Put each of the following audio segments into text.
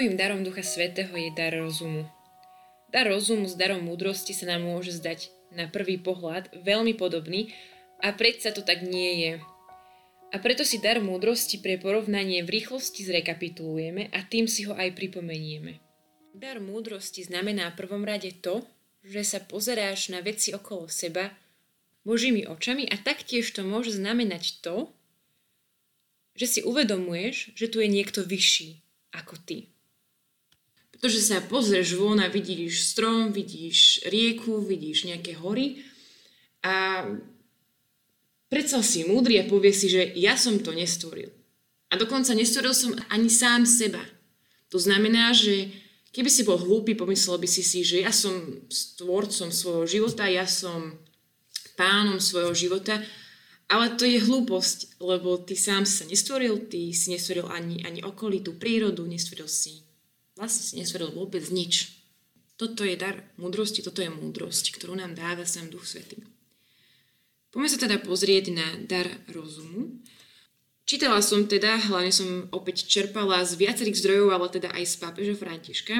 Druhým darom Ducha Svetého je dar rozumu. Dar rozumu s darom múdrosti sa nám môže zdať na prvý pohľad veľmi podobný a predsa to tak nie je. A preto si dar múdrosti pre porovnanie v rýchlosti zrekapitulujeme a tým si ho aj pripomenieme. Dar múdrosti znamená v prvom rade to, že sa pozeráš na veci okolo seba Božími očami a taktiež to môže znamenať to, že si uvedomuješ, že tu je niekto vyšší ako ty. Pretože sa pozrieš von a vidíš strom, vidíš rieku, vidíš nejaké hory a predsa si múdry a povie si, že ja som to nestvoril. A dokonca nestvoril som ani sám seba. To znamená, že keby si bol hlúpy, pomyslel by si si, že ja som stvorcom svojho života, ja som pánom svojho života, ale to je hlúposť, lebo ty sám sa nestvoril, ty si nestvoril ani, ani okolitú prírodu, nestvoril si vlastne si nesvedol vôbec nič. Toto je dar múdrosti, toto je múdrosť, ktorú nám dáva sám Duch Svetý. Poďme sa teda pozrieť na dar rozumu. Čítala som teda, hlavne som opäť čerpala z viacerých zdrojov, ale teda aj z pápeža Františka.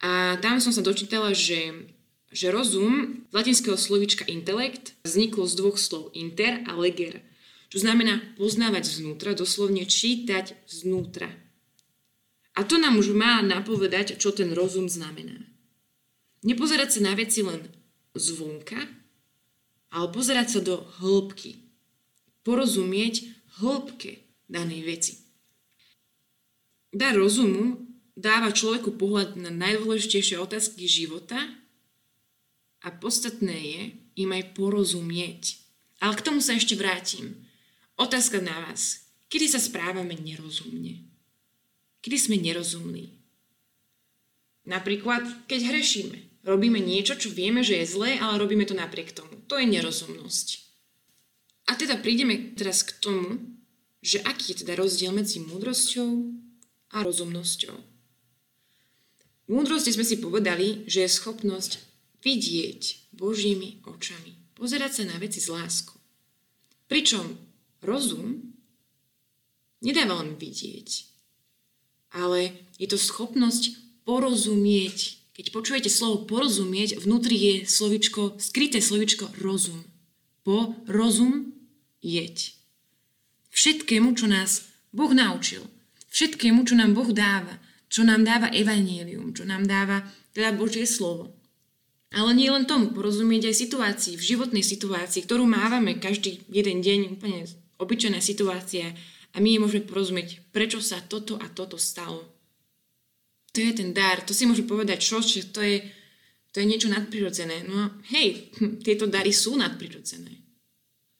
A tam som sa dočítala, že, že rozum z latinského slovička intelekt vznikol z dvoch slov inter a leger, čo znamená poznávať znútra, doslovne čítať znútra. A to nám už má napovedať, čo ten rozum znamená. Nepozerať sa na veci len zvonka, ale pozerať sa do hĺbky. Porozumieť hĺbke danej veci. Dar rozumu dáva človeku pohľad na najdôležitejšie otázky života a podstatné je im aj porozumieť. Ale k tomu sa ešte vrátim. Otázka na vás. Kedy sa správame nerozumne? Kedy sme nerozumní. Napríklad, keď hrešíme. Robíme niečo, čo vieme, že je zlé, ale robíme to napriek tomu. To je nerozumnosť. A teda prídeme teraz k tomu, že aký je teda rozdiel medzi múdrosťou a rozumnosťou. V múdrosti sme si povedali, že je schopnosť vidieť Božími očami. Pozerať sa na veci s láskou. Pričom rozum nedáva len vidieť, ale je to schopnosť porozumieť. Keď počujete slovo porozumieť, vnútri je slovičko, skryté slovičko rozum. Porozum jeď. Všetkému, čo nás Boh naučil. Všetkému, čo nám Boh dáva. Čo nám dáva evanílium, čo nám dáva teda Božie slovo. Ale nie len tomu, porozumieť aj situácii, v životnej situácii, ktorú mávame každý jeden deň, úplne obyčajná situácia, a my môžeme porozumieť, prečo sa toto a toto stalo. To je ten dar, to si môže povedať, čo, že to je, to je niečo nadprirodzené. No hej, hm, tieto dary sú nadprirodzené.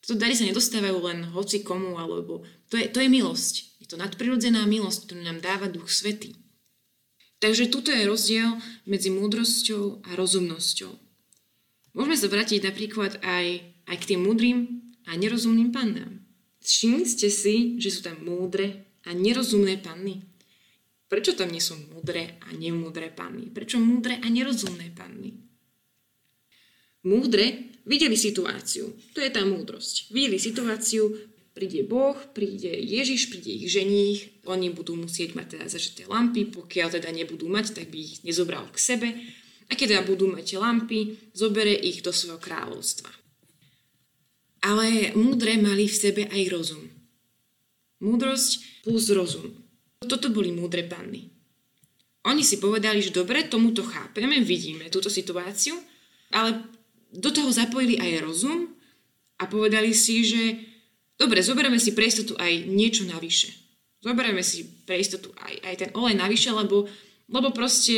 Tieto dary sa nedostávajú len hoci komu, alebo to je, to je milosť. Je to nadprirodzená milosť, ktorú nám dáva Duch Svetý. Takže tuto je rozdiel medzi múdrosťou a rozumnosťou. Môžeme sa vrátiť napríklad aj, aj k tým múdrym a nerozumným pannám. Všimli ste si, že sú tam múdre a nerozumné panny? Prečo tam nie sú múdre a nemúdre panny? Prečo múdre a nerozumné panny? Múdre videli situáciu. To je tá múdrosť. Videli situáciu, príde Boh, príde Ježiš, príde ich ženích, oni budú musieť mať teda zažité lampy, pokiaľ teda nebudú mať, tak by ich nezobral k sebe. A keď teda budú mať lampy, zobere ich do svojho kráľovstva. Ale múdre mali v sebe aj rozum. Múdrosť plus rozum. Toto boli múdre panny. Oni si povedali, že dobre, tomuto chápeme, vidíme túto situáciu, ale do toho zapojili aj rozum a povedali si, že dobre, zoberieme si pre istotu aj niečo navyše. Zoberieme si pre istotu aj, aj ten olej navyše, lebo, lebo proste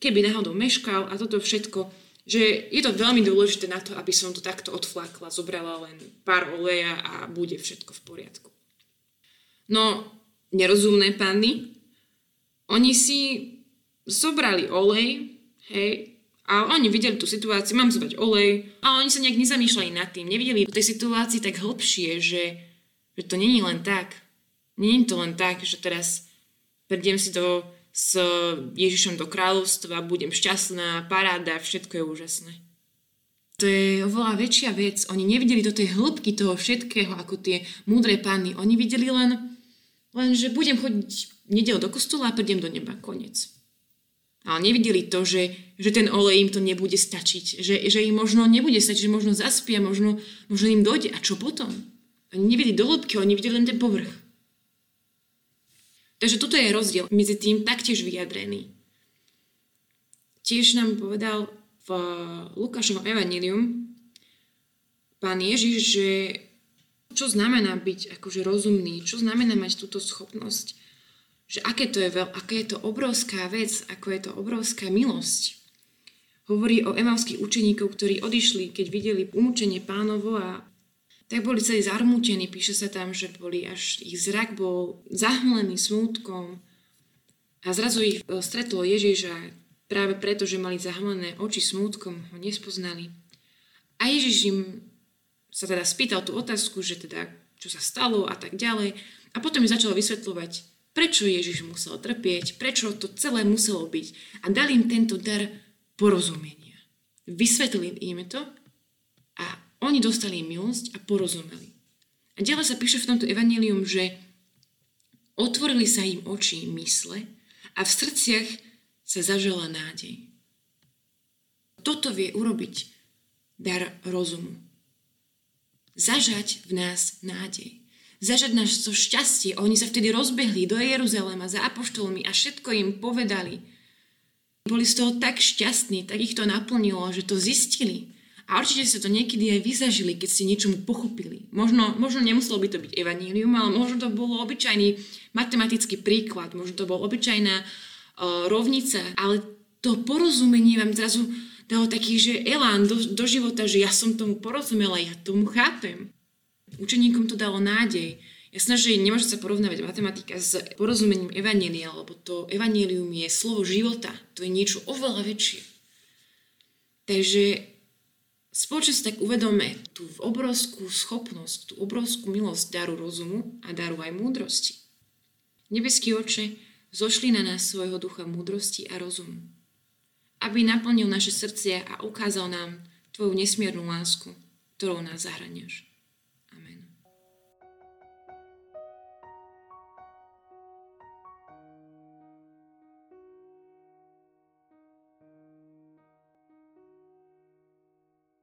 keby náhodou meškal a toto všetko, že je to veľmi dôležité na to, aby som to takto odflakla, zobrala len pár oleja a bude všetko v poriadku. No, nerozumné panny, oni si zobrali olej, hej, a oni videli tú situáciu, mám zobrať olej, a oni sa nejak nezamýšľali nad tým, nevideli v tej situácii tak hlbšie, že, že to není len tak. Není to len tak, že teraz prídem si do s Ježišom do kráľovstva, budem šťastná, paráda, všetko je úžasné. To je oveľa väčšia vec. Oni nevideli do tej hĺbky toho všetkého, ako tie múdre pány. Oni videli len Lenže budem chodiť nedel do kostola a prídem do neba. Konec. Ale nevideli to, že, že ten olej im to nebude stačiť. Že, že im možno nebude stačiť, že možno zaspia, možno, možno im dojde. A čo potom? Oni nevideli do hĺbky, oni videli len ten povrch. Takže toto je rozdiel medzi tým taktiež vyjadrený. Tiež nám povedal v Lukášovom evanílium pán Ježiš, že čo znamená byť akože rozumný, čo znamená mať túto schopnosť, že aké to je veľ, aká je to obrovská vec, ako je to obrovská milosť. Hovorí o emalských učeníkov, ktorí odišli, keď videli umúčenie pánovo a tak boli celí zarmútení. Píše sa tam, že boli až ich zrak bol zahmlený smútkom a zrazu ich e, stretlo Ježiš a práve preto, že mali zahmlené oči smútkom, ho nespoznali. A Ježiš im sa teda spýtal tú otázku, že teda čo sa stalo a tak ďalej. A potom mi začal vysvetľovať, prečo Ježiš musel trpieť, prečo to celé muselo byť. A dal im tento dar porozumenia. Vysvetlil im to a oni dostali milosť a porozumeli. A ďalej sa píše v tomto evanílium, že otvorili sa im oči mysle a v srdciach sa zažala nádej. Toto vie urobiť dar rozumu zažať v nás nádej. Zažať nás to šťastie. Oni sa vtedy rozbehli do Jeruzalema za apoštolmi a všetko im povedali. Boli z toho tak šťastní, tak ich to naplnilo, že to zistili. A určite sa to niekedy aj vyzažili, keď ste niečomu pochopili. Možno, možno nemuselo by to byť evanílium, ale možno to bolo obyčajný matematický príklad, možno to bol obyčajná uh, rovnica, ale to porozumenie vám zrazu dalo taký, že elán do, do života, že ja som tomu porozumela, ja tomu chápem. Učeníkom to dalo nádej. Jasné, že nemôže sa porovnávať matematika s porozumením evanielia, lebo to evanielium je slovo života. To je niečo oveľa väčšie. Takže spoločne tak uvedome tú obrovskú schopnosť, tú obrovskú milosť daru rozumu a daru aj múdrosti. Nebeský oče, zošli na nás svojho ducha múdrosti a rozumu aby naplnil naše srdcia a ukázal nám Tvoju nesmiernu lásku, ktorou nás zahraňaš.